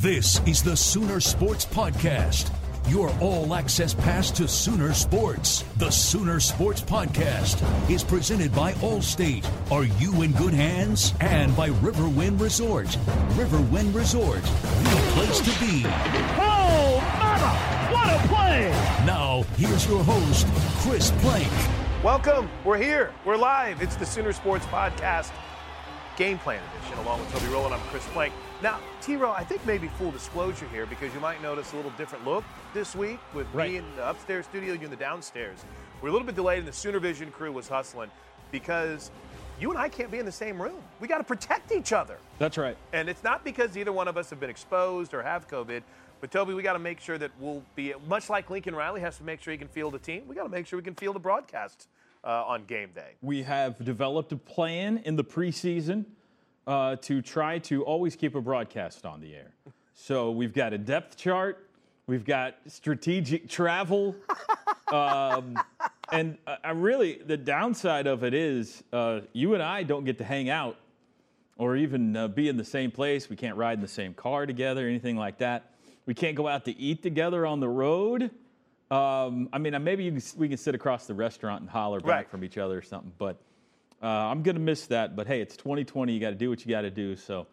This is the Sooner Sports Podcast. Your all access pass to Sooner Sports. The Sooner Sports Podcast is presented by Allstate. Are you in good hands? And by Riverwind Resort. Riverwind Resort, the place to be. Oh, mama! What a play! Now, here's your host, Chris Plank. Welcome. We're here. We're live. It's the Sooner Sports Podcast Game Plan Edition, along with Toby Rowland. I'm Chris Plank. Now, T Row, I think maybe full disclosure here because you might notice a little different look this week with Right. me in the upstairs studio, you in the downstairs. We're a little bit delayed, and the Sooner Vision crew was hustling because you and I can't be in the same room. We got to protect each other. That's right. And it's not because either one of us have been exposed or have COVID, but Toby, we got to make sure that we'll be much like Lincoln Riley has to make sure he can field a team. We got to make sure we can field a broadcast uh, on game day. We have developed a plan in the preseason uh, to try to always keep a broadcast on the air. So we've got a depth chart, we've got strategic travel, um, and uh, I really the downside of it is uh, you and I don't get to hang out or even uh, be in the same place. We can't ride in the same car together, anything like that. We can't go out to eat together on the road. Um, I mean, uh, maybe you can, we can sit across the restaurant and holler back Right. from each other or something. But uh, I'm going to miss that. But hey, it's 2020. You got to do what you got to do. So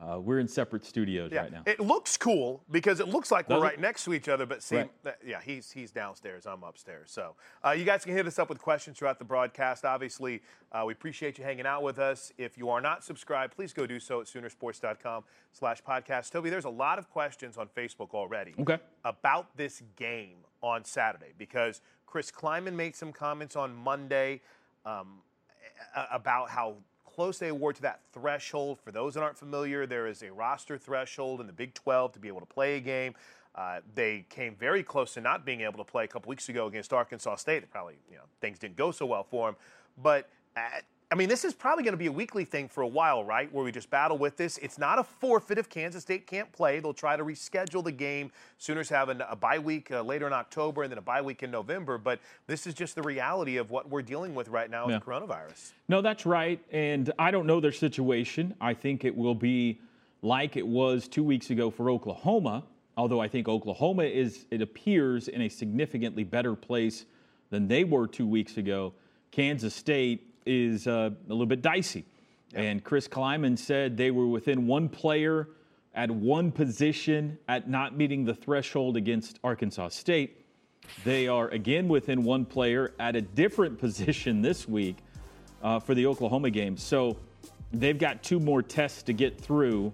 uh, we're in separate studios Yeah, right now. it looks cool because it looks like Does we're it? right next to each other. But see, Right. yeah, he's he's downstairs, I'm upstairs. So uh, you guys can hit us up with questions throughout the broadcast. Obviously, uh, we appreciate you hanging out with us. If you are not subscribed, please go do so at Soonersports.com slash podcast. Toby, there's a lot of questions on Facebook already Okay. about this game on Saturday because Chris Klieman made some comments on Monday um, about how close they were to that threshold. For those that aren't familiar, there is a roster threshold in the Big 12 to be able to play a game. Uh, they came very close to not being able to play a couple weeks ago against Arkansas State. Probably, you know, things didn't go so well for them. But uh, I mean, this is probably going to be a weekly thing for a while, right? Where we just battle with this. It's not a forfeit if Kansas State can't play. They'll try to reschedule the game. Sooners have an, a bye week uh, later in October and then a bye week in November. But this is just the reality of what we're dealing with right now Yeah. with coronavirus. No, that's right. And I don't know their situation. I think it will be like it was two weeks ago for Oklahoma, although I think Oklahoma is, it appears, in a significantly better place than they were two weeks ago. Kansas State is uh, a little bit dicey. And Chris Klieman said they were within one player at one position at not meeting the threshold against Arkansas State. They are again within one player at a different position this week uh, for the Oklahoma game. So they've got two more tests to get through,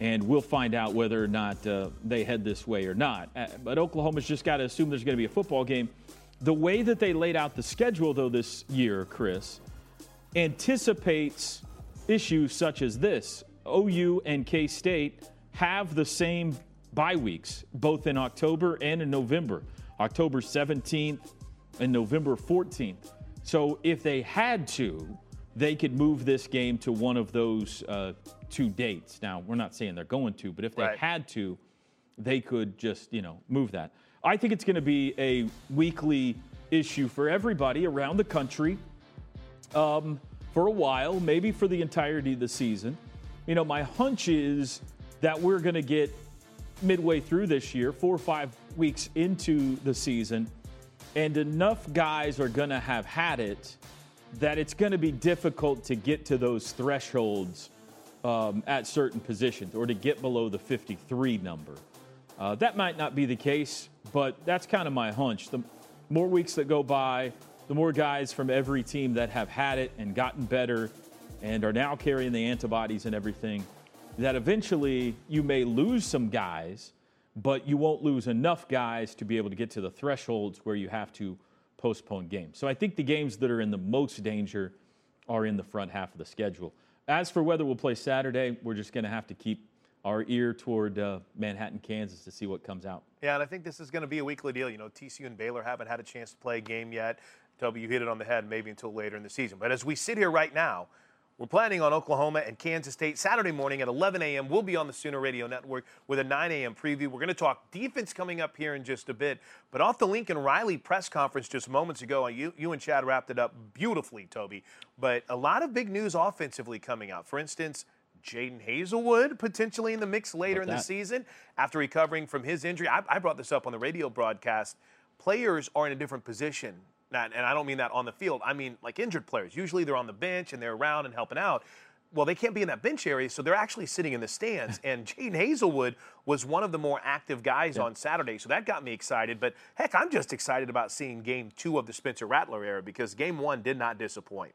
and we'll find out whether or not uh, they head this way or not. Uh, but Oklahoma's just got to assume there's going to be a football game. The way that they laid out the schedule, though, this year, Chris, anticipates issues such as this OU and K State have the same bye weeks, both in October and in November. October 17th and November 14th. So if they had to, they could move this game to one of those uh, two dates. Now, we're not saying they're going to, but if they Right. had to, they could just, you know, move that. I think it's going to be a weekly issue for everybody around the country um, for a while, maybe for the entirety of the season. You know, my hunch is that we're going to get midway through this year, four or five weeks into the season, and enough guys are going to have had it that it's going to be difficult to get to those thresholds um, at certain positions or to get below the 53 number. Uh, that might not be the case, but that's kind of my hunch. The more weeks that go by, the more guys from every team that have had it and gotten better and are now carrying the antibodies and everything, that eventually you may lose some guys, but you won't lose enough guys to be able to get to the thresholds where you have to postpone games. So I think the games that are in the most danger are in the front half of the schedule. As for whether we'll play Saturday, we're just going to have to keep our ear toward uh, Manhattan, Kansas to see what comes out. Yeah, and I think this is going to be a weekly deal. You know, TCU and Baylor haven't had a chance to play a game yet. Toby, you hit it on the head, maybe until later in the season. But as we sit here right now, we're planning on Oklahoma and Kansas State Saturday morning at 11 a.m. We'll be on the Sooner Radio Network with a 9 a.m. preview. We're going to talk defense coming up here in just a bit. But off the Lincoln Riley press conference just moments ago, you, you and Chad wrapped it up beautifully, Toby. But a lot of big news offensively coming out. For instance, Jadon Haselwood potentially in the mix later in the season after recovering from his injury. I, I brought this up on the radio broadcast. Players are in a different position. Not, and I don't mean that on the field. I mean like injured players. Usually they're on the bench and they're around and helping out. Well, they can't be in that bench area, so they're actually sitting in the stands. and Jadon Haselwood was one of the more active guys on Saturday, so that got me excited. But heck, I'm just excited about seeing game two of the Spencer Rattler era because game one did not disappoint.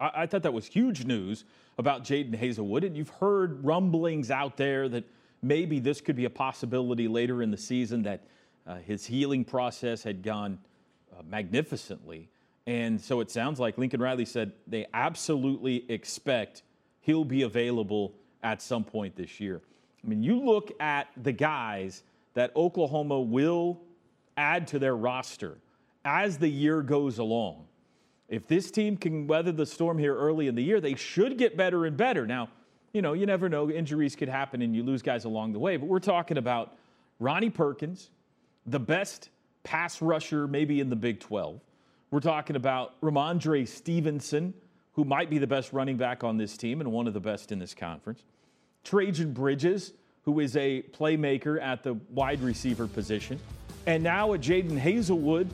I, I thought that was huge news about Jadon Haselwood, and you've heard rumblings out there that maybe this could be a possibility later in the season that uh, his healing process had gone uh, magnificently. And so it sounds like Lincoln Riley said they absolutely expect he'll be available at some point this year. I mean, you look at the guys that Oklahoma will add to their roster as the year goes along. If this team can weather the storm here early in the year, they should get better and better. Now, you know, you never know, injuries could happen and you lose guys along the way, but we're talking about Ronnie Perkins, the best pass rusher maybe in the Big 12. We're talking about Rhamondre Stevenson, who might be the best running back on this team and one of the best in this conference. Trajan Bridges, who is a playmaker at the wide receiver position. And now a Jadon Haselwood,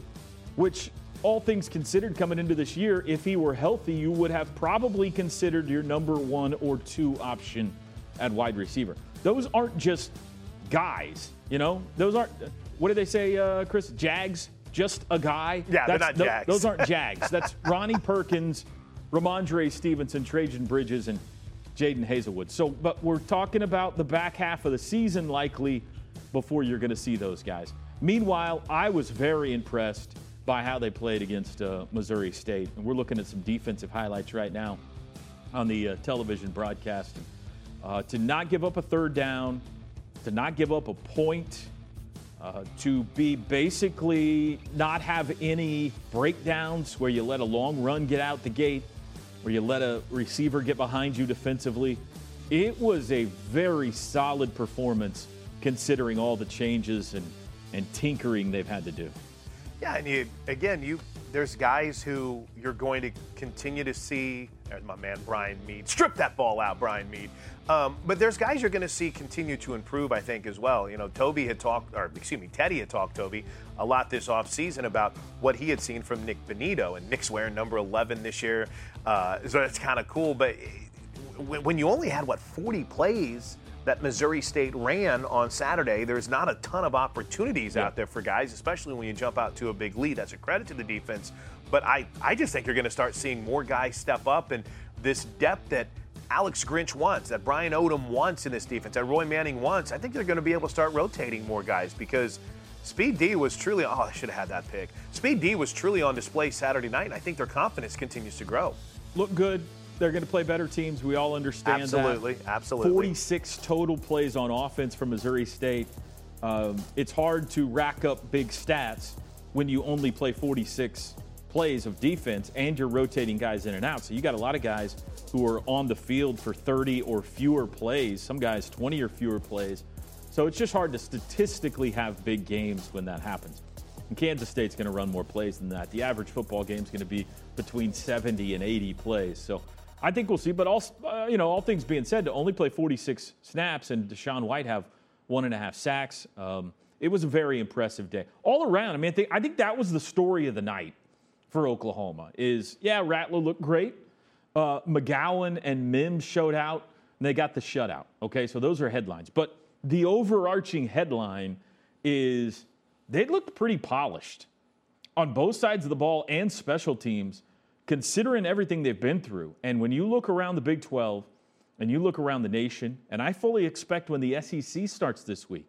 which, all things considered, coming into this year, if he were healthy, you would have probably considered your number one or two option at wide receiver. Those aren't just guys, you know? Those aren't, what did they say, uh, Chris? Jags? Just a guy? Yeah, they're That's- not tho- Jags. Those aren't Jags. That's Ronnie Perkins, Rhamondre Stevenson, Trajan Bridges, and Jadon Haselwood. So, but we're talking about the back half of the season likely before you're going to see those guys. Meanwhile, I was very impressed by how they played against uh, Missouri State. And we're looking at some defensive highlights right now on the uh, television broadcast. Uh, to not give up a third down, to not give up a point, uh, to be basically not have any breakdowns where you let a long run get out the gate, where you let a receiver get behind you defensively. It was a very solid performance considering all the changes and, and tinkering they've had to do. Yeah, and you, again, you there's guys who you're going to continue to see. There's my man Brian Mead. Strip that ball out, Brian Mead. Um, but there's guys you're going to see continue to improve, I think, as well. You know, Toby had talked, or excuse me, Teddy had talked, Toby, a lot this offseason about what he had seen from Nick Benito. And Nick's wearing number 11 this year. Uh, so that's kind of cool. But when when you only had, what, 40 plays that Missouri State ran on Saturday, there's not a ton of opportunities out there for guys, especially when you jump out to a big lead. That's a credit to the defense. But I, I just think you're going to start seeing more guys step up and this depth that Alex Grinch wants, that Brian Odom wants in this defense, that Roy Manning wants. I think they're going to be able to start rotating more guys because Speed D was truly, oh, I should have had that pick. Speed D was truly on display Saturday night, and I think their confidence continues to grow. Look good. They're going to play better teams. We all understand absolutely, that. Absolutely, 46 total plays on offense from Missouri State. Um, it's hard to rack up big stats when you only play 46 plays of defense and you're rotating guys in and out. So you got a lot of guys who are on the field for 30 or fewer plays, some guys 20 or fewer plays. So it's just hard to statistically have big games when that happens. And Kansas State's going to run more plays than that. The average football game is going to be between 70 and 80 plays. So I think we'll see. But all uh, you know, all things being said, to only play 46 snaps and DaShaun White have one and a half sacks. Um, it was a very impressive day all around. I mean, I think, I think that was the story of the night for Oklahoma. Is yeah, Rattler looked great. Uh, McGowan and Mims showed out, and they got the shutout. Okay, so those are headlines. But the overarching headline is they looked pretty polished on both sides of the ball and special teams, considering everything they've been through. And when you look around the Big 12 and you look around the nation, and I fully expect when the SEC starts this week,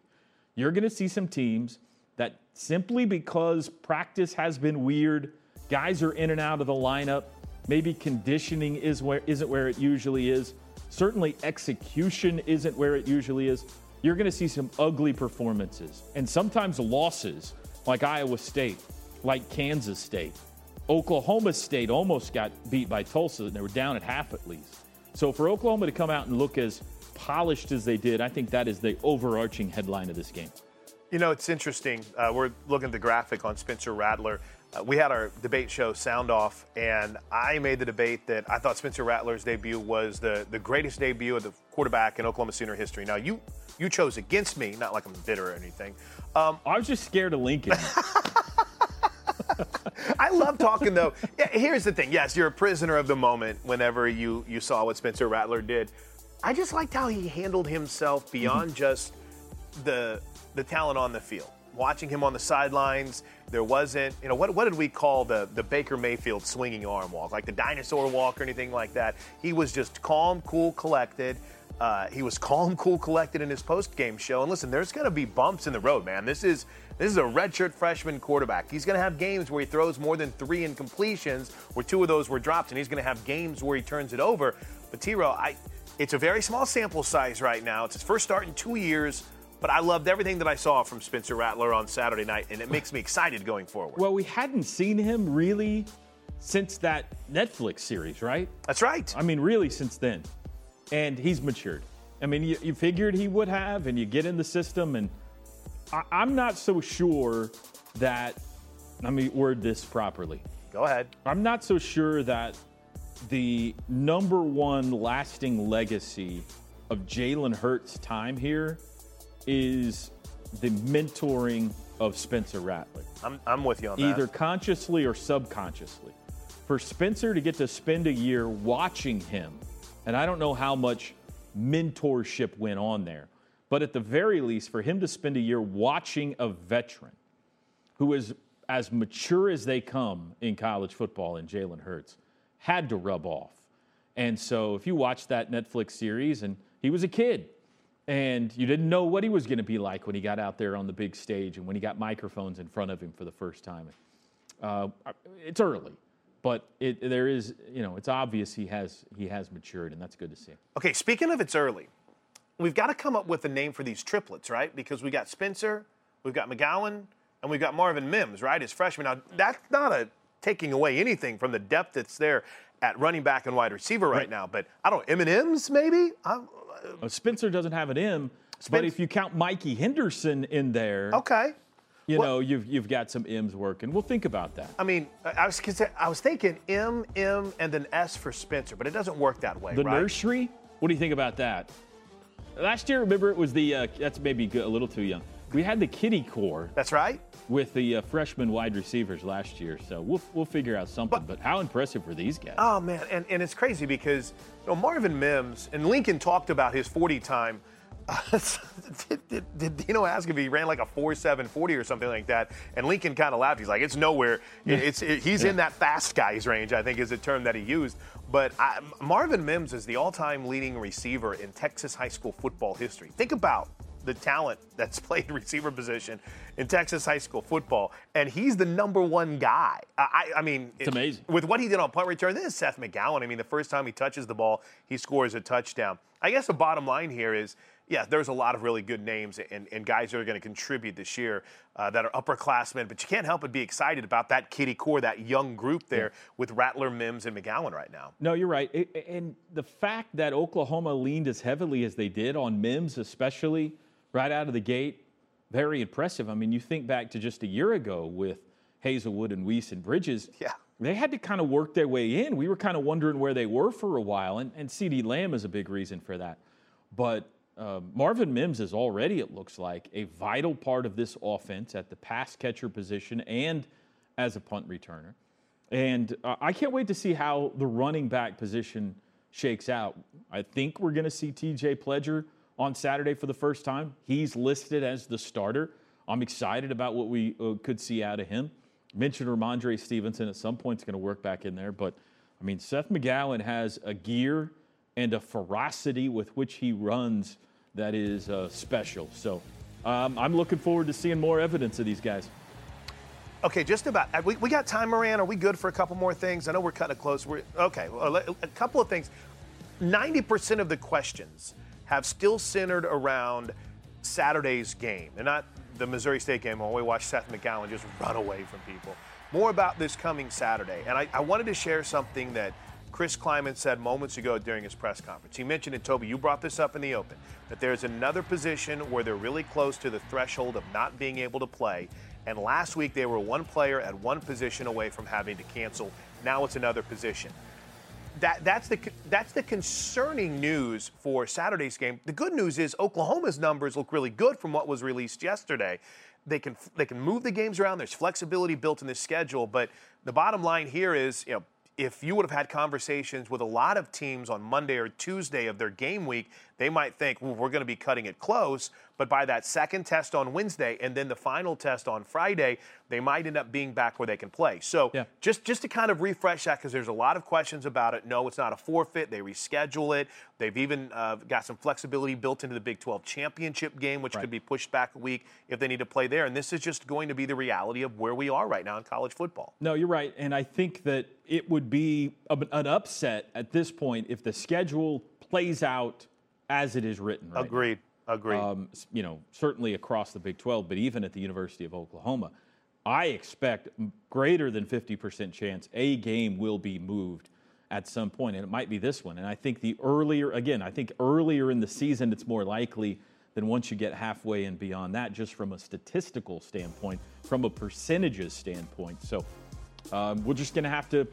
you're going to see some teams that simply because practice has been weird, guys are in and out of the lineup, maybe conditioning is where, isn't where it usually is, certainly execution isn't where it usually is. You're going to see some ugly performances and sometimes losses like Iowa State like Kansas State. Oklahoma State almost got beat by Tulsa, and they were down at half at least. So for Oklahoma to come out and look as polished as they did, I think that is the overarching headline of this game. You know, it's interesting. Uh, we're looking at the graphic on Spencer Rattler. Uh, we had our debate show sound off, and I made the debate that I thought Spencer Rattler's debut was the, the greatest debut of the quarterback in Oklahoma Sooner history. Now, you you chose against me, not like I'm bitter or anything. Um, I was just scared of Lincoln. I love talking though. Yeah, here's the thing. Yes, you're a prisoner of the moment whenever you you saw what Spencer Rattler did. I just liked how he handled himself beyond mm-hmm. just the the talent on the field. Watching him on the sidelines, there wasn't, you know, what, what did we call the, the Baker Mayfield swinging arm walk? Like the dinosaur walk or anything like that. He was just calm, cool, collected. Uh, he was calm, cool, collected in his post-game show. And listen, there's going to be bumps in the road, man. This is this is a redshirt freshman quarterback. He's going to have games where he throws more than three incompletions, where two of those were dropped, and he's going to have games where he turns it over. But T-Row, I, it's a very small sample size right now. It's his first start in two years. But I loved everything that I saw from Spencer Rattler on Saturday night, and it makes me excited going forward. Well, we hadn't seen him really since that Netflix series, right? That's right. I mean, really since then. And he's matured. I mean, you, you figured he would have, and you get in the system, and – I, I'm not so sure that, let me word this properly. Go ahead. I'm not so sure that the number one lasting legacy of Jalen Hurts' time here is the mentoring of Spencer Rattler. I'm, I'm with you on Either that. Either consciously or subconsciously. For Spencer to get to spend a year watching him, and I don't know how much mentorship went on there, but at the very least, for him to spend a year watching a veteran who is as mature as they come in college football in Jalen Hurts had to rub off. And so if you watch that Netflix series, and he was a kid, and you didn't know what he was going to be like when he got out there on the big stage and when he got microphones in front of him for the first time. Uh, it's early, but it, there is, you know, it's obvious he has he has matured, and that's good to see. Okay, speaking of it's early, we've got to come up with a name for these triplets, right? Because we got Spencer, we've got McGowan, and we've got Marvin Mims, right, as freshman. Now, that's not a taking away anything from the depth that's there at running back and wide receiver right, right. now. But I don't know, M&M's maybe? Uh, Spencer doesn't have an M, but if you count Mikey Henderson in there. Okay. You know, you've, you've got some M's working. We'll think about that. I mean, I was I was thinking M, M, and then S for Spencer, but it doesn't work that way. The right? nursery? What do you think about that? Last year, remember, it was the, uh, that's maybe a little too young. We had the kitty core. That's right. With the uh, freshman wide receivers last year. So we'll, we'll figure out something. But, but, how impressive were these guys? Oh, man. And, and it's crazy because you know, Marvin Mims and Lincoln talked about his 40 time. Did, did, did, Dino ask if he ran like a 4.740 or something like that? And Lincoln kind of laughed. He's like, it's nowhere. It's, it, he's yeah. in that fast guy's range, I think is a term that he used. But I, Marvin Mims is the all time leading receiver in Texas high school football history. Think about the talent that's played receiver position in Texas high school football, and he's the number one guy. I, I mean, it's it, amazing with what he did on punt return. This is Seth McGowan. I mean, the first time he touches the ball, he scores a touchdown. I guess the bottom line here is yeah, there's a lot of really good names and, and guys that are going to contribute this year uh, that are upperclassmen, but you can't help but be excited about that kitty core, that young group there yeah. with Rattler, Mims, and McGowan right now. No, you're right. It, and the fact that Oklahoma leaned as heavily as they did on Mims, especially right out of the gate, very impressive. I mean, you think back to just a year ago with Haselwood and Wease and Bridges. Yeah. They had to kind of work their way in. We were kind of wondering where they were for a while, and, and CeeDee Lamb is a big reason for that. But uh, Marvin Mims is already, it looks like, a vital part of this offense at the pass catcher position and as a punt returner. And uh, I can't wait to see how the running back position shakes out. I think we're going to see TJ Pledger on Saturday for the first time. He's listed as the starter. I'm excited about what we uh, could see out of him. Mentioned Rhamondre Stevenson at some point is going to work back in there, but I mean Seth McGowan has a gear and a ferocity with which he runs that is uh, special. So um, I'm looking forward to seeing more evidence of these guys. Okay, just about. We, we got time, Moran. Are we good for a couple more things? I know we're cutting it close. We're, okay, a couple of things. 90% of the questions have still centered around Saturday's game and not the Missouri State game when we watched Seth McGowan just run away from people. More about this coming Saturday. And I, I wanted to share something that – Chris Klieman said moments ago during his press conference. He mentioned it, Toby, you brought this up in the open, that there's another position where they're really close to the threshold of not being able to play. And last week they were one player at one position away from having to cancel. Now it's another position. That, that's the that's the concerning news for Saturday's game. The good news is Oklahoma's numbers look really good from what was released yesterday. They can they can move the games around. There's flexibility built in the schedule, but the bottom line here is you know if you would have had conversations with a lot of teams on Monday or Tuesday of their game week, they might think, well, we're going to be cutting it close. But by that second test on Wednesday and then the final test on Friday, they might end up being back where they can play. So yeah. just, just to kind of refresh that, because there's a lot of questions about it. No, it's not a forfeit. They reschedule it. They've even uh, got some flexibility built into the Big 12 championship game, which right. could be pushed back a week if they need to play there. And this is just going to be the reality of where we are right now in college football. No, you're right. And I think that it would be an upset at this point if the schedule plays out as it is written. Right Agreed. Now. Agreed. Um, you know, certainly across the Big 12, but even at the University of Oklahoma, I expect greater than 50% chance a game will be moved at some point, and it might be this one. And I think the earlier, again, I think earlier in the season, it's more likely than once you get halfway and beyond that, just from a statistical standpoint, from a percentages standpoint. So um, we're just going to have to,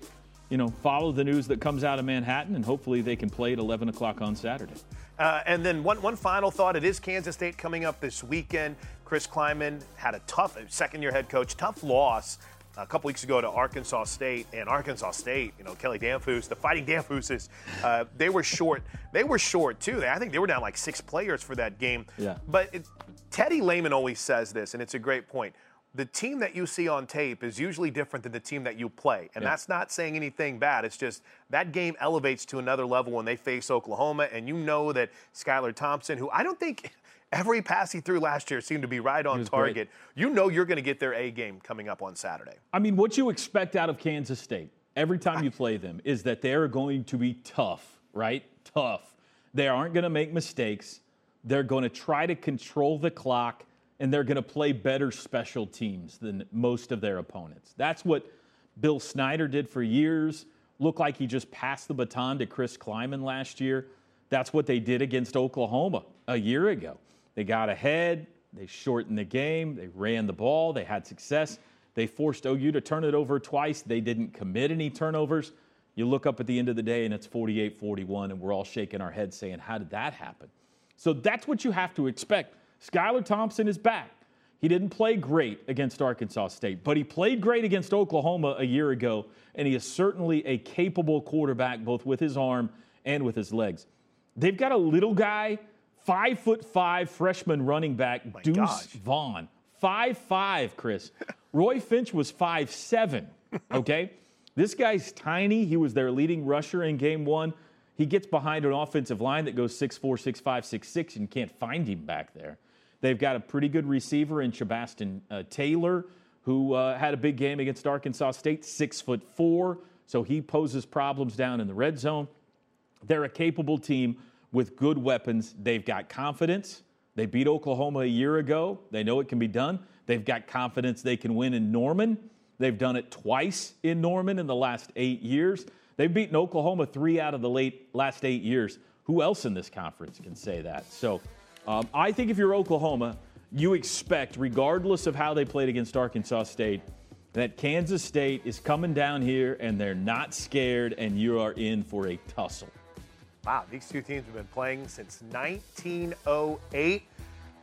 you know, follow the news that comes out of Manhattan, and hopefully they can play at 11 o'clock on Saturday. Uh, and then one, one final thought. It is Kansas State coming up this weekend. Chris Klieman had a tough second year head coach, tough loss a couple weeks ago to Arkansas State, and Arkansas State, you know, Kelly Damphousse, the Fighting Damphousses, uh, they were short. They were short too. I think they were down like six players for that game. Yeah. But it, Teddy Lehman always says this, and it's a great point the team that you see on tape is usually different than the team that you play. And yeah. that's not saying anything bad. It's just that game elevates to another level when they face Oklahoma. And you know that Skylar Thompson, who I don't think every pass he threw last year seemed to be right on target, great. you know you're going to get their A game coming up on Saturday. I mean, what you expect out of Kansas State every time you play them is that they're going to be tough, right? Tough. They aren't going to make mistakes. They're going to try to control the clock and they're going to play better special teams than most of their opponents. That's what Bill Snyder did for years. Looked like he just passed the baton to Chris Klieman last year. That's what they did against Oklahoma a year ago. They got ahead, they shortened the game, they ran the ball, they had success. They forced OU to turn it over twice. They didn't commit any turnovers. You look up at the end of the day and it's 48 41, and we're all shaking our heads saying, How did that happen? So that's what you have to expect Skylar Thompson is back. He didn't play great against Arkansas State, but he played great against Oklahoma a year ago, and he is certainly a capable quarterback, both with his arm and with his legs. They've got a little guy, five foot five freshman running back, oh Deuce gosh. Vaughn. Five five, Chris. Roy Finch was five seven. Okay? this guy's tiny. He was their leading rusher in game one. He gets behind an offensive line that goes 6'4, 6'5, 6'6, and you can't find him back there. They've got a pretty good receiver in Chabastin uh, Taylor, who uh, had a big game against Arkansas State, six foot four, so he poses problems down in the red zone. They're a capable team with good weapons. They've got confidence. They beat Oklahoma a year ago. They know it can be done. They've got confidence they can win in Norman. They've done it twice in Norman in the last eight years. They've beaten Oklahoma three out of the late last eight years. Who else in this conference can say that? So um, I think if you're Oklahoma, you expect, regardless of how they played against Arkansas State, that Kansas State is coming down here and they're not scared and you are in for a tussle. Wow, these two teams have been playing since 1908.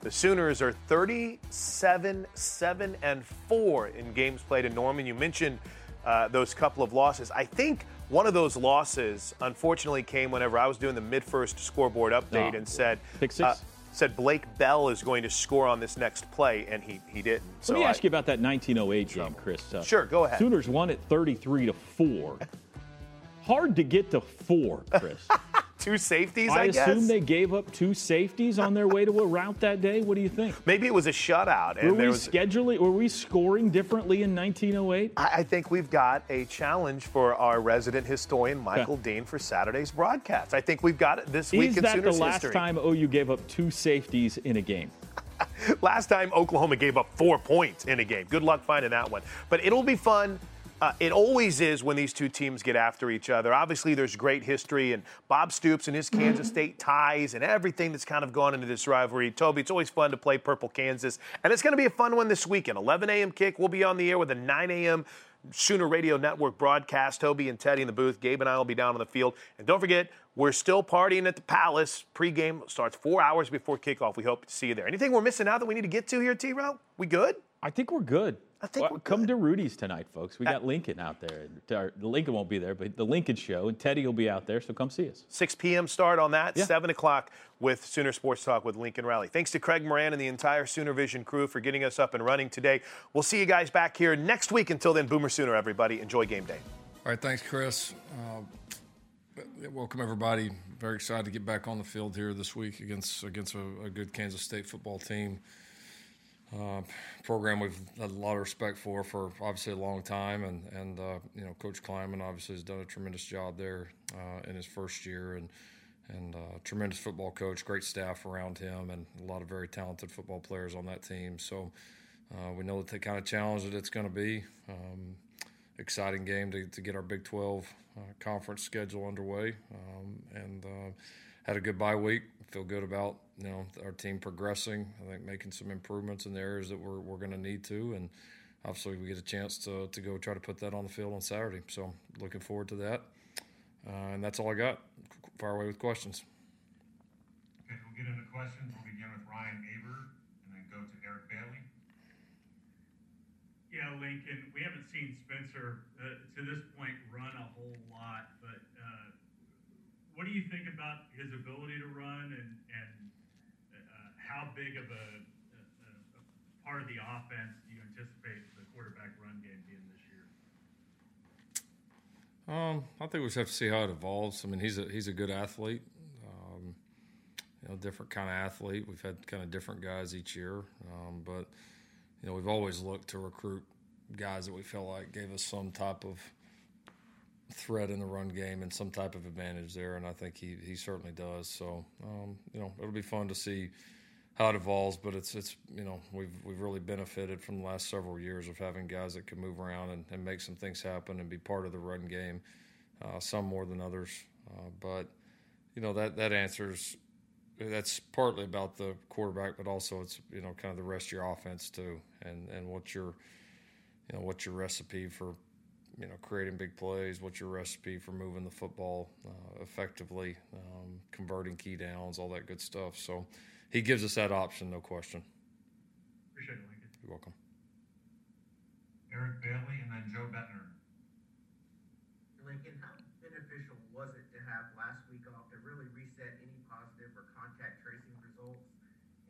The Sooners are 37 7 and 4 in games played in Norman. You mentioned uh, those couple of losses. I think one of those losses, unfortunately, came whenever I was doing the mid first scoreboard update Oh. and said, Pick six? uh, said Blake Bell is going to score on this next play, and he, he didn't. Let me ask you about that 1908 game, Chris. Uh, Sure, go ahead. Sooners won at 33 to 4. Hard to get to four, Chris. two safeties, I, I guess. assume they gave up two safeties on their way to a route that day. What do you think? Maybe it was a shutout, and Were we was. scheduling? Were we scoring differently in 1908? I I think we've got a challenge for our resident historian, Michael Dean, for Saturday's broadcast. I think we've got it this week Is that the last history. time OU gave up two safeties in a game? Last time Oklahoma gave up four points in a game. Good luck finding that one. But it'll be fun. Uh, it always is when these two teams get after each other. Obviously, there's great history and Bob Stoops and his Kansas State ties and everything that's kind of gone into this rivalry. Toby, it's always fun to play Purple Kansas, and it's going to be a fun one this weekend. 11 a.m. kick. We'll be on the air with a 9 a.m. Sooner Radio Network broadcast. Toby and Teddy in the booth. Gabe and I will be down on the field. And don't forget, we're still partying at the Palace. Pre-game starts four hours before kickoff. We hope to see you there. Anything we're missing out that we need to get to here, T-Row? We good? I think we're good. I think Well, we're come good. to Rudy's tonight, folks. We got Lincoln out there. Or, Lincoln won't be there, but the Lincoln show, and Teddy will be out there. So come see us. 6 p.m. start on that, Yeah. 7 o'clock with Sooner Sports Talk with Lincoln Riley. Thanks to Craig Moran and the entire Sooner Vision crew for getting us up and running today. We'll see you guys back here next week. Until then, Boomer Sooner, everybody. Enjoy game day. All right, thanks, Chris. Uh, welcome everybody. Very excited to get back on the field here this week against against a, a good Kansas State football team. Uh, program we've had a lot of respect for for obviously a long time, and and uh, you know Coach Klieman obviously has done a tremendous job there uh, in his first year, and and uh, tremendous football coach, great staff around him, and a lot of very talented football players on that team. So uh, we know that the kind of challenge that it's going to be. Um, exciting game to, to get our Big 12 uh, conference schedule underway, um, and had a good bye week. Feel good about you know our team progressing. I think making some improvements in the areas that we're, we're going to need to, and obviously we get a chance to, to go try to put that on the field on Saturday. So looking forward to that. Uh, and that's all I got. Fire away with questions. Okay, we'll get into questions. We'll begin with Ryan Aber and then go to Eric Bailey. Yeah, Lincoln, we haven't seen Spencer uh, to this point run a whole lot, but uh, what do you think about his ability to run and, and how big of a, a, a part of the offense do you anticipate the quarterback run game being this year? Um, I think we just have to see how it evolves. I mean, he's a he's a good athlete. Um, you know, different kind of athlete. We've had kind of different guys each year, um, but you know, we've always looked to recruit guys that we felt like gave us some type of threat in the run game and some type of advantage there, and I think he he certainly does. So, um, you know, it'll be fun to see how it evolves, but it's it's you know we've we've really benefited from the last several years of having guys that can move around and, and make some things happen and be part of the run game, uh, some more than others. Uh, but you know that that answers that's partly about the quarterback, but also it's you know kind of the rest of your offense too, and and what's your you know what's your recipe for you know creating big plays, what's your recipe for moving the football uh, effectively, um, converting key downs, all that good stuff. So he gives us that option, no question. Appreciate it, Lincoln. You're welcome. Eric Bailey and then Joe Bettner. Lincoln, how beneficial was it to have last week off to really reset any positive or contact tracing results?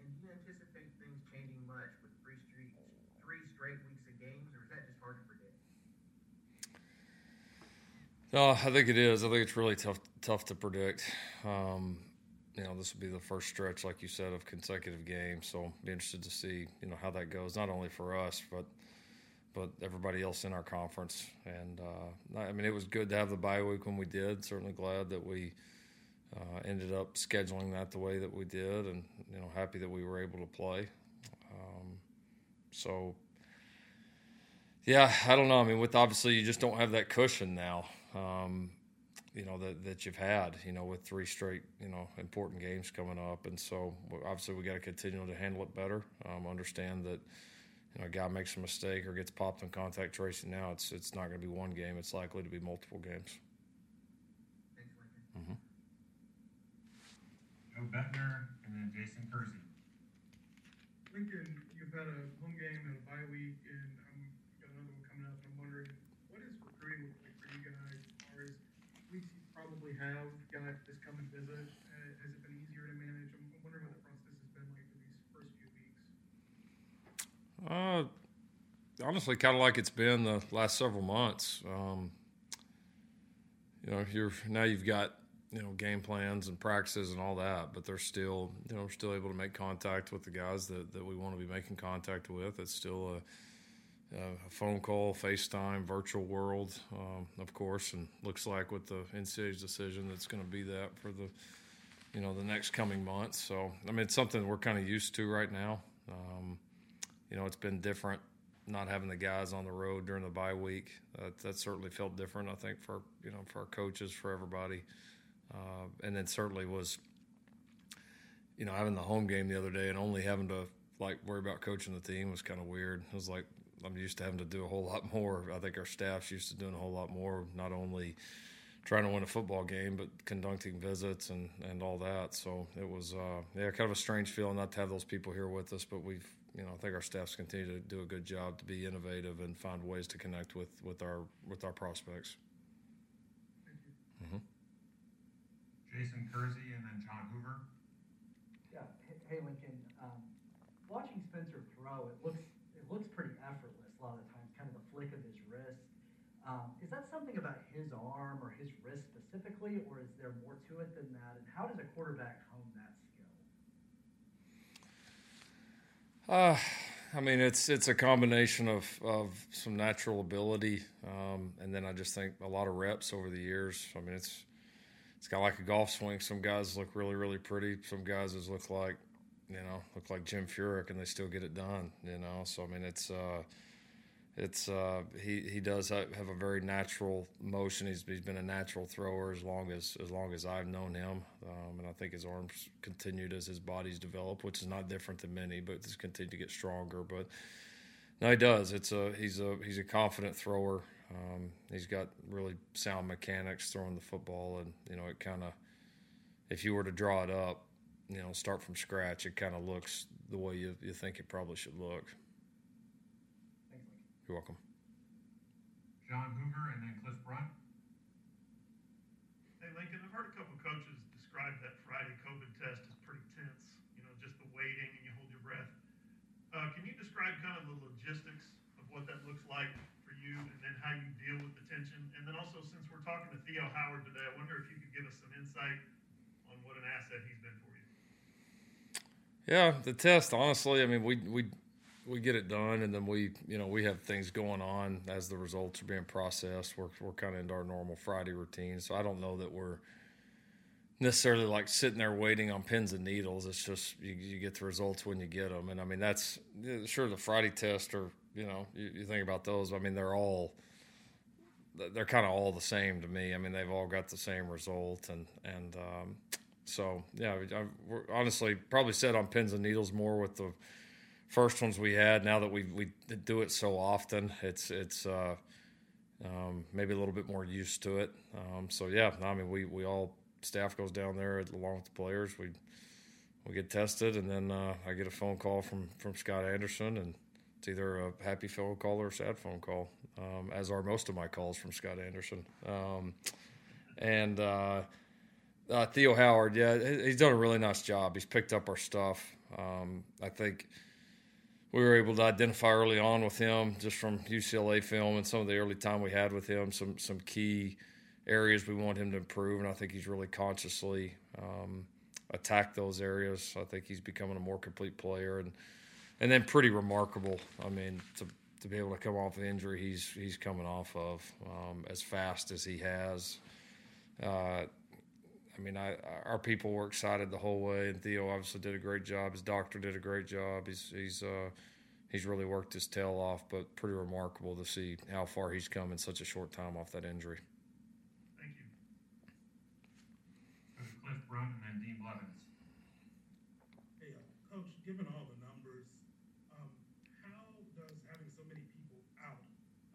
And do you anticipate things changing much with three straight, three straight weeks of games, or is that just hard to predict? No, I think it is. I think it's really tough tough to predict. Um, you know, this will be the first stretch, like you said, of consecutive games. So be interested to see, you know, how that goes. Not only for us, but but everybody else in our conference. And uh, I mean, it was good to have the bye week when we did. Certainly glad that we uh, ended up scheduling that the way that we did, and you know, happy that we were able to play. Um, so. Yeah, I don't know. I mean, with obviously you just don't have that cushion now. Um, you know that that you've had you know with three straight you know important games coming up. And so obviously we got to continue to handle it better. Um, understand that you know a guy makes a mistake or gets popped in contact tracing now it's it's not going to be one game it's likely to be multiple games. Thanks, mm-hmm. Joe Bettner and then Jason Kersey. Lincoln, you've had a home game and a bye week, and um, you've got another one coming up. And I'm wondering, what is recruiting look like for you guys? As far as weeks have guys just come and visit, uh, has it been easier to manage? I'm wondering what the process has been like for these first few weeks. Uh, honestly, kind of like it's been the last several months. Um, you know, you're now you've got you know game plans and practices and all that, but they're still you know we're still able to make contact with the guys that, that we want to be making contact with. It's still a, a phone call, FaceTime, virtual world, um, of course, and looks like with the NCAA's decision, that's going to be that for the you know the next coming months. So I mean, it's something we're kind of used to right now. Um, you know, it's been different not having the guys on the road during the bye week. Uh, that certainly felt different, I think, for you know for our coaches, for everybody. Uh, and then certainly was, you know, having the home game the other day and only having to like worry about coaching the team was kind of weird. It was like I'm used to having to do a whole lot more. I think our staff's used to doing a whole lot more, not only trying to win a football game, but conducting visits and, and all that. So it was, uh, yeah, kind of a strange feeling not to have those people here with us, but we've, you know, I think our staff's continue to do a good job to be innovative and find ways to connect with, with our with our prospects. Mm-hmm. Jason Kersey and then John Hoover. Yeah. Hey, Lincoln. Um, watching Spencer throw, it looks it looks pretty effortless a lot of the times, kind of the flick of his wrist. Um, is that something about his arm or his wrist specifically, or is there more to it than that? And how does a quarterback hone that skill? Uh, I mean, it's it's a combination of, of some natural ability, um, and then I just think a lot of reps over the years. I mean, it's it's of like a golf swing. Some guys look really really pretty. Some guys just look like you know look like Jim Furyk, and they still get it done. You know, so I mean, it's uh, it's uh, he he does have a very natural motion. He's he's been a natural thrower as long as as long as I've known him, um, and I think his arms continued as his body's developed, which is not different than many, but just continued to get stronger. But no, he does. It's a he's a he's a confident thrower. Um, he's got really sound mechanics throwing the football, and you know it kind of if you were to draw it up, you know, start from scratch, it kind of looks the way you you think it probably should look. You're welcome. John Hoover and then Cliff Brunt. Hey, Lincoln, I've heard a couple coaches describe that Friday COVID test as pretty tense. You know, just the waiting and you hold your breath. Uh, can you describe kind of the logistics of what that looks like for you and then how you deal with the tension? And then also, since we're talking to Theo Howard today, I wonder if you could give us some insight on what an asset he's been for you. Yeah, the test, honestly, I mean, we, we, we get it done, and then we, you know, we have things going on as the results are being processed. We're we're kind of into our normal Friday routine, so I don't know that we're necessarily like sitting there waiting on pins and needles. It's just you, you get the results when you get them, and I mean that's sure the Friday test or you know you, you think about those. I mean they're all they're kind of all the same to me. I mean they've all got the same result, and and um, so yeah, I, honestly probably set on pins and needles more with the first ones we had. Now that we we do it so often, it's it's uh, um, maybe a little bit more used to it. Um, so yeah, I mean we we all staff goes down there along with the players. We we get tested, and then uh, I get a phone call from from Scott Anderson, and it's either a happy phone call or a sad phone call, um, as are most of my calls from Scott Anderson. Um, and uh, uh, Theo Howard, yeah, he's done a really nice job. He's picked up our stuff. Um, I think we were able to identify early on with him just from UCLA film and some of the early time we had with him some some key areas we want him to improve and I think he's really consciously um, attack those areas. I think he's becoming a more complete player, and and then pretty remarkable. I mean, to to be able to come off the injury he's he's coming off of um, as fast as he has. Uh, I mean, I, our people were excited the whole way, and Theo obviously did a great job. His doctor did a great job. He's he's uh, he's really worked his tail off, but pretty remarkable to see how far he's come in such a short time off that injury. Thank you. Cliff Brunt and then Dean Blevins. Hey, uh, Coach, given all the numbers, um, how does having so many people out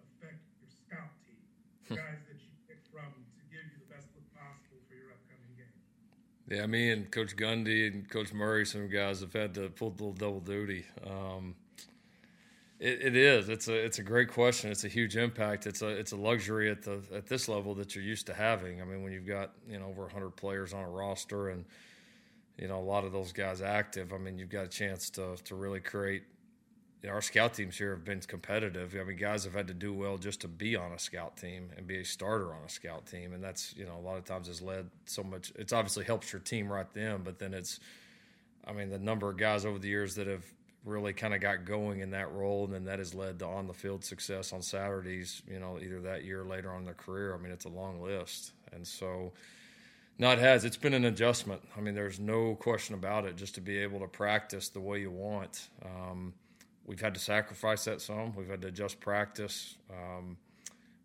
affect your scout team? Guys that you pick from to give you the best look possible for your upcoming game? Yeah, me and Coach Gundy and Coach Murray, some guys have had to pull a little double duty. Um, it, it is. It's a it's a great question. It's a huge impact. It's a it's a luxury at the at this level that you're used to having. I mean, when you've got you know over 100 players on a roster and you know a lot of those guys active. I mean, you've got a chance to to really create. Our scout teams here have been competitive. I mean, guys have had to do well just to be on a scout team and be a starter on a scout team, and that's you know a lot of times has led so much. It's obviously helps your team right then, but then it's, I mean, the number of guys over the years that have really kind of got going in that role, and then that has led to on the field success on Saturdays. You know, either that year or later on in their career. I mean, it's a long list, and so. No, it has. It's been an adjustment. I mean, there's no question about it. Just to be able to practice the way you want, um, we've had to sacrifice that some. We've had to adjust practice. Um,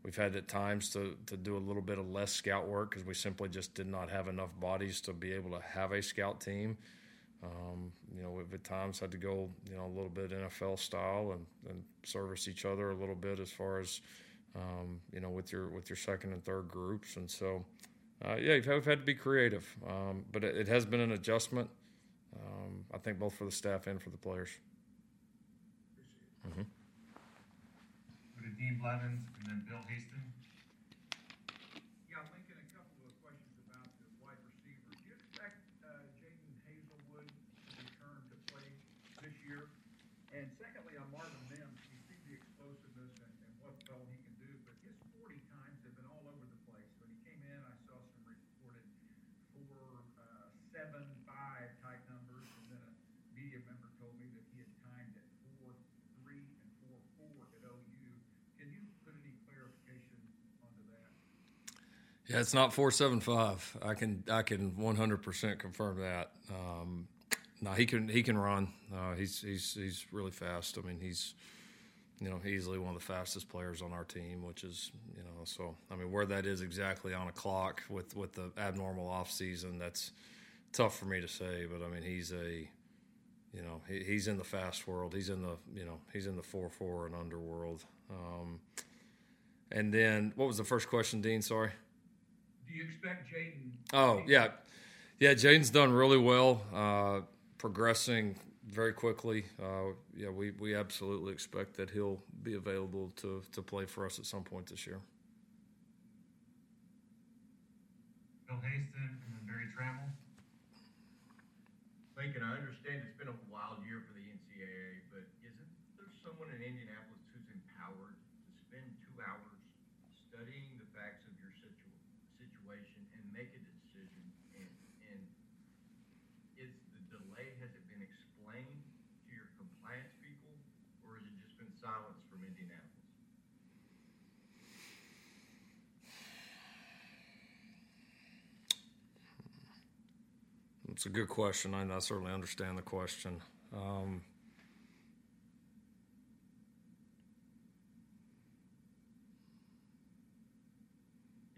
we've had at times to, to do a little bit of less scout work because we simply just did not have enough bodies to be able to have a scout team. Um, you know, we've at times had to go, you know, a little bit NFL style and, and service each other a little bit as far as, um, you know, with your with your second and third groups. And so, uh, yeah, you've, we've had to be creative, um, but it, it, has been an adjustment. Um, I think both for the staff and for the players. Mm-hmm. Go to Dean Blevins and then Bill Haisten. Yeah, Lincoln, a couple of questions about the wide receivers. Do you expect uh, Jadon Haselwood to return to play this year? And secondly, on Marvin Mims, you see the explosiveness and, and what all he can do, but his 40 times have been all over the place. When he came in, I saw some reported four, uh, seven, five type numbers, and then a media member told me that he had timed at four, three, and four, four at OU. Can you put any clarification onto that? Yeah, it's not four seven five. I can I can one hundred percent confirm that. Um, no, he can he can run. Uh, he's he's he's really fast. I mean, he's you know easily one of the fastest players on our team, which is you know so I mean where that is exactly on a clock with with the abnormal off season, that's tough for me to say. But I mean he's a you know he, he's in the fast world. He's in the you know he's in the four four and under world. Um, and then what was the first question, Dean? Sorry. Do you expect Jadon? Oh yeah, yeah. Jadon's done really well, uh, progressing very quickly. Uh, yeah, we, we absolutely expect that he'll be available to to play for us at some point this year. Bill Haisten and then Barry Tramel. Lincoln, I understand it's been a wild year for the NCAA, but isn't there someone in Indianapolis who's empowered to spend two hours studying the facts of your situ- situation and make a decision? And, and is the delay, has it been explained to your compliance people, or has it just been silence from Indianapolis? It's a good question. I, I certainly understand the question. Um,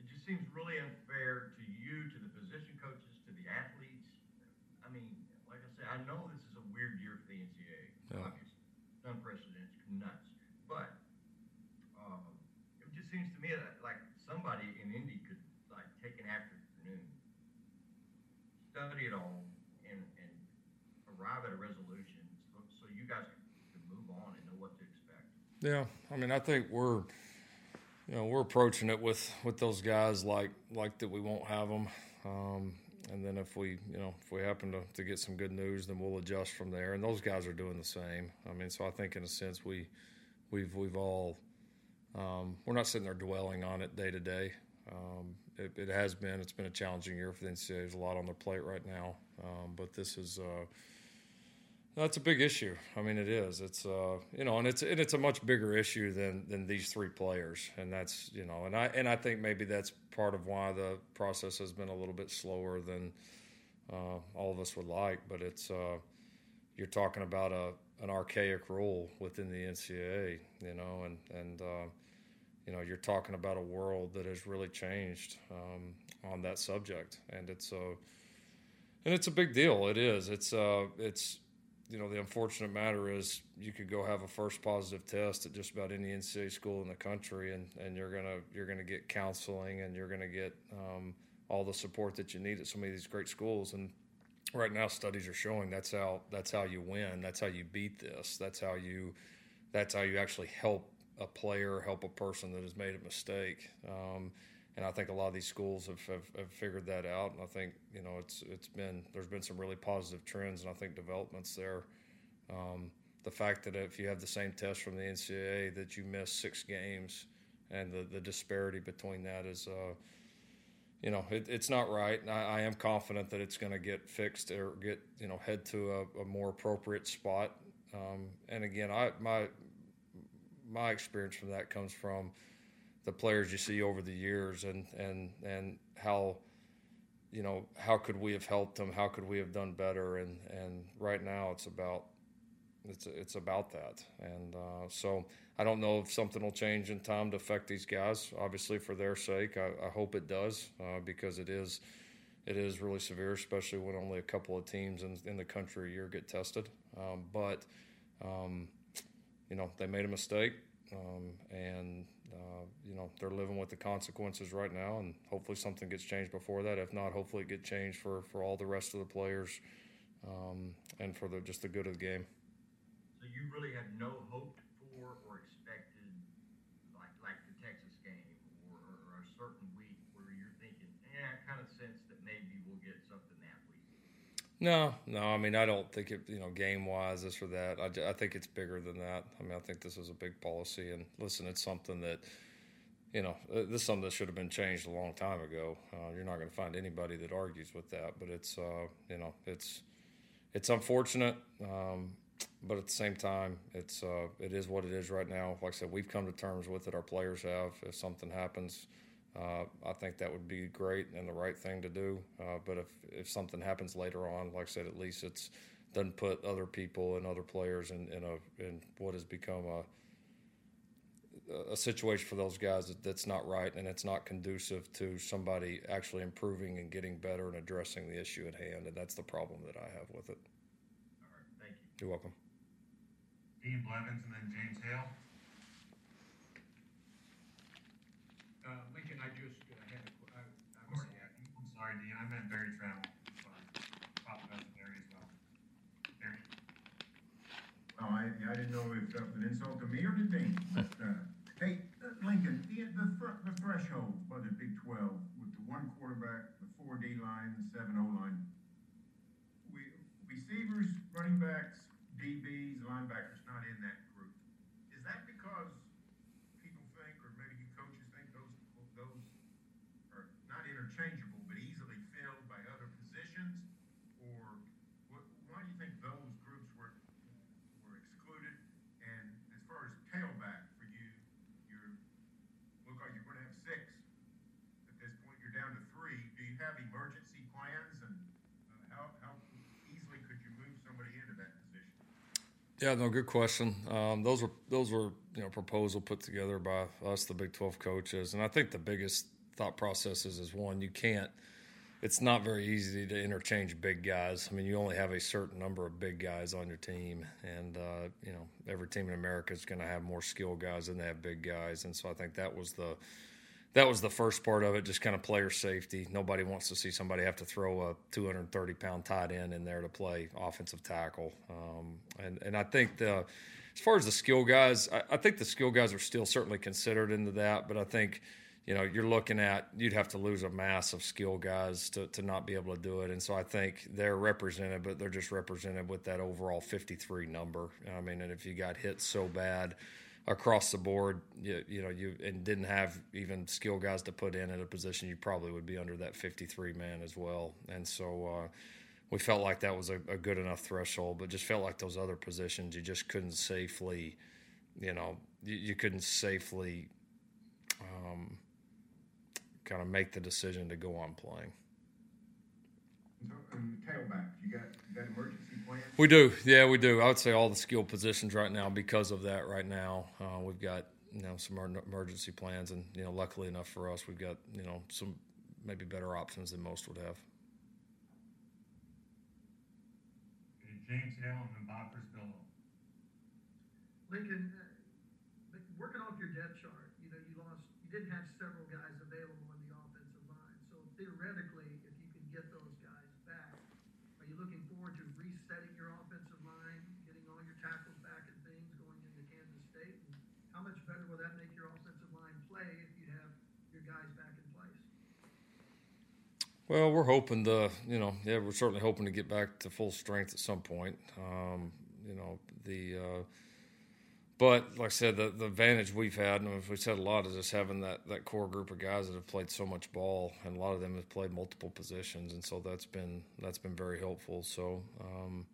It just seems really unfair to you, to the position coaches, to the athletes. I mean, like I said, I know this is a weird year for the NCAA. Yeah. Obviously, it's unprecedented, it's nuts. But um, it just seems to me that like somebody in Indy could like take an afternoon, study it all, and and arrive at a resolution, so, so you guys can move on and know what to expect. Yeah, I mean, I think we're, you know, we're approaching it with with those guys like like that. We won't have them, um, and then if we, you know, if we happen to, to get some good news, then we'll adjust from there. And those guys are doing the same. I mean, so I think in a sense we, we've we've all, um, we're not sitting there dwelling on it day to day. Um, it, it has been. It's been a challenging year for the NCAA. There's a lot on their plate right now. Um, but this is. Uh, that's a big issue. I mean, it is. It's uh, you know, and it's and it's a much bigger issue than than these three players, and that's you know, and I and I think maybe that's part of why the process has been a little bit slower than uh, all of us would like. But it's uh, you're talking about a an archaic rule within the NCAA, you know, and and uh, you know, you're talking about a world that has really changed um, on that subject, and it's a and it's a big deal. It is. It's uh, it's you know, the unfortunate matter is you could go have a first positive test at just about any NCAA school in the country, and, and you're gonna you're gonna get counseling and you're gonna get um, all the support that you need at some of these great schools. And right now, studies are showing that's how that's how you win. That's how you beat this. That's how you that's how you actually help a player, help a person that has made a mistake. Um, and I think a lot of these schools have, have, have, figured that out. And I think you know it's it's been there's been some really positive trends, and I think developments there. Um, the fact that if you have the same test from the NCAA that you miss six games, and the, the disparity between that is, uh, you know, it, it's not right. I, I, am confident that it's going to get fixed or get you know head to a, a more appropriate spot. Um, and again, I my my experience from that comes from the players you see over the years and and and how you know how could we have helped them? How could we have done better? And and right now it's about it's it's about that. And uh, so I don't know if something will change in time to affect these guys obviously for their sake. I, I hope it does uh, because it is it is really severe especially when only a couple of teams in, in the country a year get tested. Um, but um, you know they made a mistake um, and uh, you know they're living with the consequences right now, and hopefully something gets changed before that. If not, hopefully it gets changed for, for all the rest of the players um, and for the just the good of the game. So you really had no hope for or expected like like the Texas game or, or a certain week where you're thinking, yeah, I kind of sense that maybe we'll get something that week. No, no. I mean, I don't think it. You know, game wise, this or that. I, I think it's bigger than that. I mean, I think this is a big policy, and listen, it's something that you know, uh, this is something that should have been changed a long time ago. Uh, you're not going to find anybody that argues with that, but it's, uh, you know, it's, it's unfortunate, um, but at the same time, it's, uh, it is what it is right now. Like I said, we've come to terms with it. Our players have. If something happens, uh, I think that would be great and the right thing to do. Uh, but if, if something happens later on, like I said, at least it's doesn't put other people and other players in, in a in what has become a a situation for those guys that, that's not right and it's not conducive to somebody actually improving and getting better and addressing the issue at hand. And that's the problem that I have with it. All right, thank you. You're welcome. Dean Blevins and then James Hale. Uh, Lincoln, I just uh, had a, I, I'm sorry, yeah, I'm sorry, Dean. I meant Barry Tramel. Sorry. Apologize to Barry as well. Barry. Well, I, I didn't know if that was an insult to me or to Dean, but, uh, hey, uh, Lincoln, the, the, fr- the threshold for the Big Twelve with the one quarterback, the four D line, the seven O line. We, receivers, running backs, DBs, linebackers not in that group. Is that because people think, or maybe you coaches think those, those are not interchangeable, but easily filled by other positions? Or what, why do you think those groups were, were excluded? And as far as tailback for you, you're, look like you're gonna have six. At this point, you're down to three. Do you have emergency plans and uh, how, how easily could you move somebody into that position? Yeah, no, good question. Um, those were those were you know proposal put together by us, the Big Twelve coaches, and I think the biggest thought processes is one you can't. It's not very easy to interchange big guys. I mean, you only have a certain number of big guys on your team, and uh, you know every team in America is going to have more skilled guys than they have big guys, and so I think that was the that was the first part of it, just kind of player safety. Nobody wants to see somebody have to throw a 230 pound tight end in there to play offensive tackle. Um, and and I think the as far as the skill guys, I, I, think the skill guys are still certainly considered into that. But I think you know you're looking at you'd have to lose a mass of skill guys to to not be able to do it. And so I think they're represented, but they're just represented with that overall 53 number. I mean, and if you got hit so bad across the board, you, you, know, you and didn't have even skill guys to put in at a position, you probably would be under that 53 man as well. And so, uh, we felt like that was a, a, good enough threshold, but just felt like those other positions you just couldn't safely, you know, you, you couldn't safely um, kind of make the decision to go on playing. Um, tailback, you got, you got emergency? We do, yeah, we do. I would say all the skill positions right now because of that. Right now, uh, we've got you know some emergency plans, and you know, luckily enough for us, we've got you know some maybe better options than most would have. James Hill and then Bob Przybylo. Lincoln, uh, working off your depth chart, you know, you lost, you didn't have several guys available on the offensive line. So theoretically, if you can get those guys back, are you looking forward to resetting your offensive line, getting all your tackles back and things going into Kansas State? And how much better will that make your offensive line play if you have your guys back in place? Well, we're hoping to, you know, yeah, we're certainly hoping to get back to full strength at some point. Um, you know, the, uh, but like I said, the, the advantage we've had, and we've said a lot, is just having that, that core group of guys that have played so much ball, and a lot of them have played multiple positions, and so that's been that's been very helpful. So, um,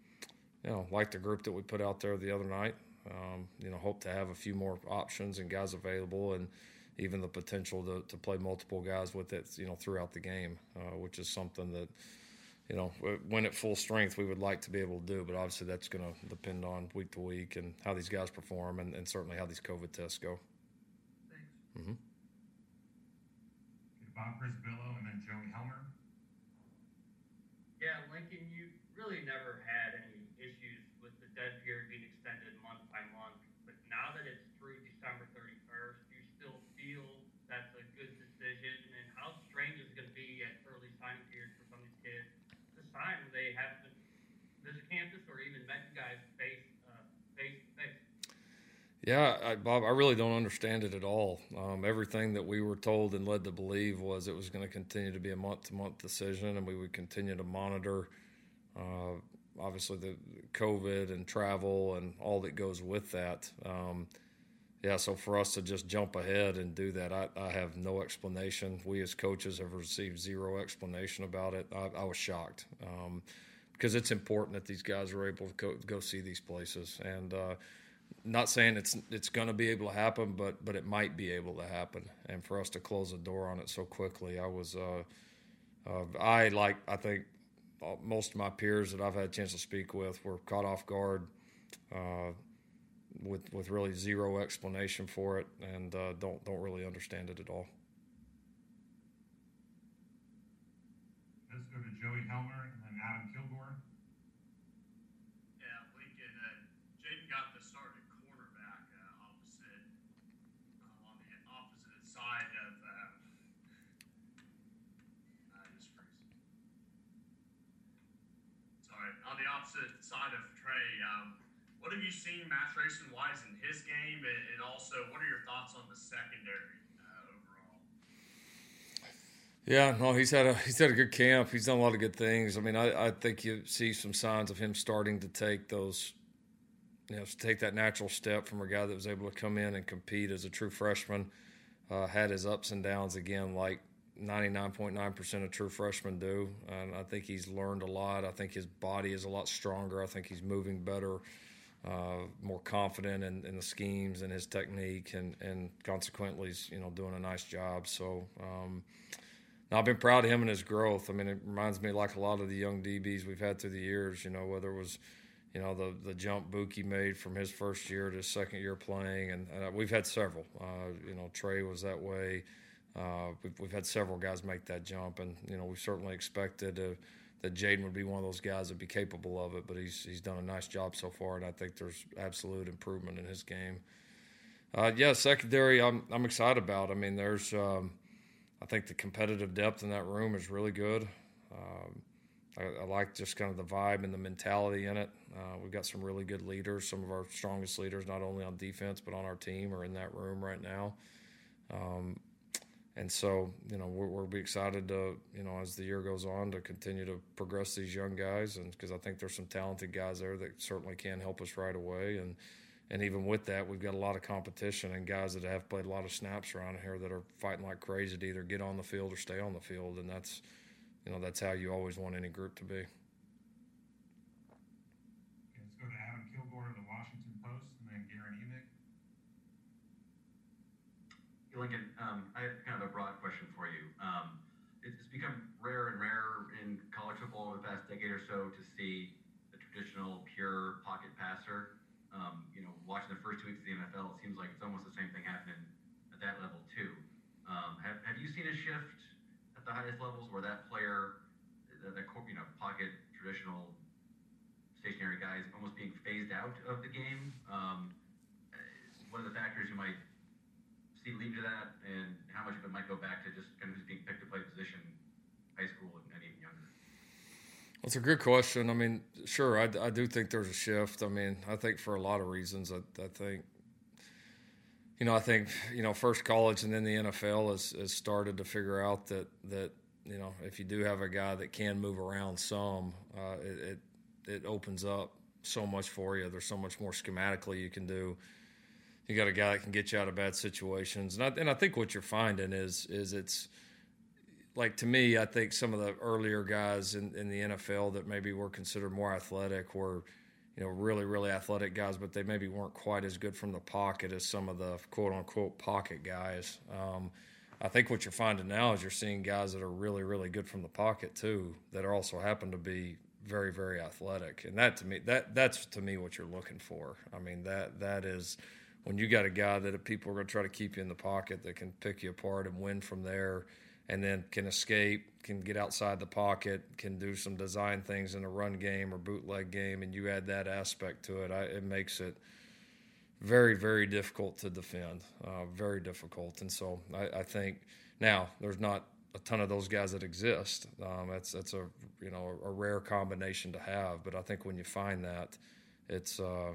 you know, like the group that we put out there the other night, um, you know, hope to have a few more options and guys available, and even the potential to, to play multiple guys with it, you know, throughout the game, uh, which is something that, you know, when at full strength, we would like to be able to do. But obviously, that's going to depend on week to week and how these guys perform, and, and certainly how these COVID tests go. Thanks. Mm-hmm. Bob Przybylo and then Joey Helmer. Yeah, Lincoln, you really never had any issues with the dead period being extended month by month, but now that it's through December 31st, you still feel that's a good decision? And how strange is it going to be at early signing periods for some of these kids to sign when they haven't visit campus or even met you guys face uh, face to face? Yeah, I, Bob, I really don't understand it at all. Um, everything that we were told and led to believe was it was going to continue to be a month to month decision, and we would continue to monitor. Uh, obviously, the COVID and travel and all that goes with that. Um, yeah, so for us to just jump ahead and do that, I, I, have no explanation. We as coaches have received zero explanation about it. I, I was shocked um, because it's important that these guys are able to go, go see these places. And uh, not saying it's it's going to be able to happen, but but it might be able to happen. And for us to close the door on it so quickly, I was uh, uh, I like I think most of my peers that I've had a chance to speak with were caught off guard uh, with with really zero explanation for it, and uh, don't don't really understand it at all. Let's go to Joey Helmer and then Adam Kilgore. Yeah, Lincoln. Uh, Jaden got the start at cornerback uh, opposite uh, on the opposite side of. Uh, just freeze. Sorry, on the opposite side of Tre. Um, what have you seen match racing wise in his game, and, and also what are your thoughts on the secondary uh, overall? Yeah, no, he's had a he's had a good camp. He's done a lot of good things. I mean, I, I think you see some signs of him starting to take those, you know, take that natural step from a guy that was able to come in and compete as a true freshman. Uh, had his ups and downs again, like 99.9% of true freshmen do. And I think he's learned a lot. I think his body is a lot stronger. I think he's moving better uh, more confident in, in, the schemes and his technique, and, and consequently, he's you know doing a nice job. So um, I've been proud of him and his growth. I mean, it reminds me like a lot of the young DBs we've had through the years. You know, whether it was you know the the jump Buki made from his first year to his second year playing, and uh, we've had several. Uh, you know, Tre was that way. Uh, we've, we've had several guys make that jump, and you know we certainly expected to that Jaden would be one of those guys that'd be capable of it, but he's he's done a nice job so far, and I think there's absolute improvement in his game. Uh, yeah, secondary, I'm I'm excited about. I mean, there's um, I think the competitive depth in that room is really good. Um, I, I, like just kind of the vibe and the mentality in it. Uh, we've got some really good leaders. Some of our strongest leaders, not only on defense but on our team, are in that room right now. Um, and so you know we're, we'll be excited to you know as the year goes on to continue to progress these young guys. And because I think there's some talented guys there that certainly can help us right away. And and even with that we've got a lot of competition and guys that have played a lot of snaps around here that are fighting like crazy to either get on the field or stay on the field. And that's you know that's how you always want any group to be. Lincoln, um, I have kind of a broad question for you. Um, it's become rare and rarer in college football over the past decade or so to see the traditional pure pocket passer. Um, you know, watching the first two weeks of the NFL, it seems like it's almost the same thing happening at that level too. Um, have, have you seen a shift at the highest levels where that player, the you know pocket traditional stationary guys almost being phased out of the game? Um, what are the factors you might see lead to that, and how much of it might go back to just kind of just being picked to play position, high school and, and even younger? That's a good question. I mean, sure, I, I do think there's a shift. I mean, I think for a lot of reasons. I, I think, you know, I think you know, first college and then the NFL has, has started to figure out that that you know, if you do have a guy that can move around some, uh, it, it it opens up so much for you. There's so much more schematically you can do. You got a guy that can get you out of bad situations, and I, and I think what you're finding is is it's like to me, I think some of the earlier guys in, in the NFL that maybe were considered more athletic were, you know, really, really athletic guys, but they maybe weren't quite as good from the pocket as some of the quote unquote pocket guys. Um, I think what you're finding now is you're seeing guys that are really, really good from the pocket too, that are also happen to be very, very athletic, and that to me, that that's to me what you're looking for. I mean, that that is when you got a guy that people are going to try to keep you in the pocket that can pick you apart and win from there and then can escape, can get outside the pocket, can do some design things in a run game or bootleg game, and you add that aspect to it, I, it makes it very, very difficult to defend. Uh, very difficult. And so I, I, think now there's not a ton of those guys that exist. Um, that's that's a you know a rare combination to have. But I think when you find that, it's uh,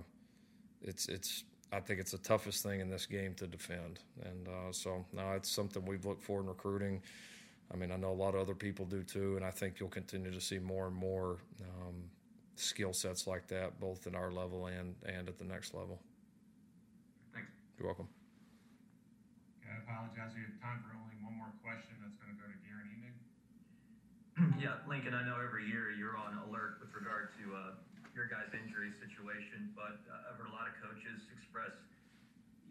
it's it's I think it's the toughest thing in this game to defend. And uh, so now it's something we've looked for in recruiting. I mean, I know a lot of other people do too, and I think you'll continue to see more and more um, skill sets like that, both in our level and and at the next level. Thanks. You're welcome. Okay, I apologize. We have time for only one more question. That's going to go to Garen Emig. yeah, Lincoln. I know every year you're on alert with regard to uh, your guys' injury situation, but uh, I've heard a lot of coaches express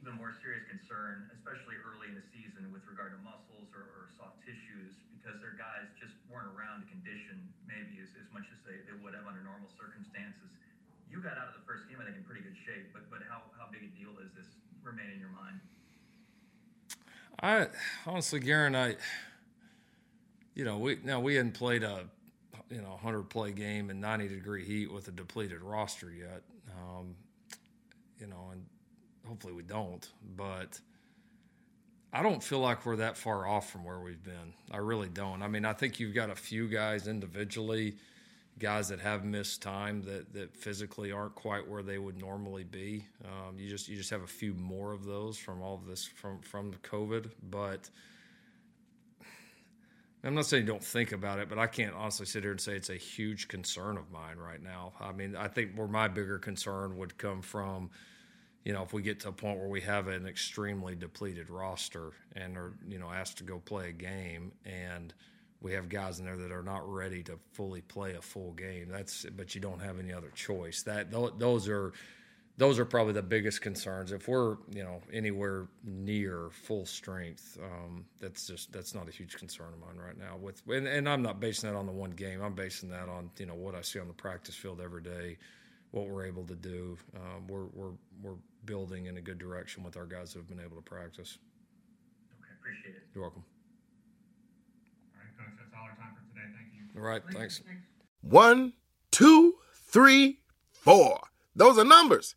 even more serious concern, especially early in the season, with regard to muscles or, or soft tissues, because their guys just weren't around to condition maybe as, as much as they, they would have under normal circumstances. You got out of the first game, I think, in pretty good shape, but but how, how big a deal is this remain in your mind? I honestly, Garen, I, you know, we now we hadn't played a you know 100 play game in 90 degree heat with a depleted roster yet. Um, you know, and hopefully we don't. But I don't feel like we're that far off from where we've been. I really don't. I mean, I think you've got a few guys individually, guys that have missed time that that physically aren't quite where they would normally be. Um, you just you just have a few more of those from all of this from from COVID, but I'm not saying don't think about it, but I can't honestly sit here and say it's a huge concern of mine right now. I mean, I think where my bigger concern would come from, you know, if we get to a point where we have an extremely depleted roster and are, you know, asked to go play a game and we have guys in there that are not ready to fully play a full game. That's but you don't have any other choice. That those are those are probably the biggest concerns. If we're you know anywhere near full strength, um, that's just that's not a huge concern of mine right now. With and, and, I'm not basing that on the one game. I'm basing that on you know what I see on the practice field every day, what we're able to do. Um, we're we're we're building in a good direction with our guys who have been able to practice. Okay, appreciate it. You're welcome. All right, coach. That's all our time for today. Thank you. All right, thanks. One, two, three, four. Those are numbers.